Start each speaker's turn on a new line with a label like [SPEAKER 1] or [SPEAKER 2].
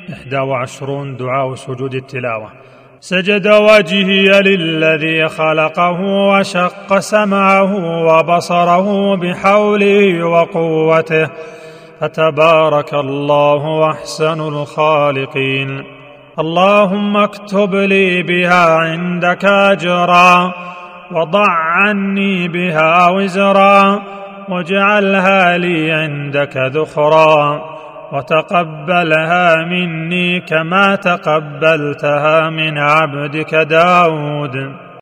[SPEAKER 1] إحدى وعشرون دعاء سجود التلاوة. سجد وجهي للذي خلقه وشق سمعه وبصره بحوله وقوته. فتبارك الله احسن الخالقين. اللهم اكتب لي بها عندك أجرا وضع عني بها وزرا واجعلها لي عندك ذخرا. وتقبلها مني كما تقبلتها من عبدك داود.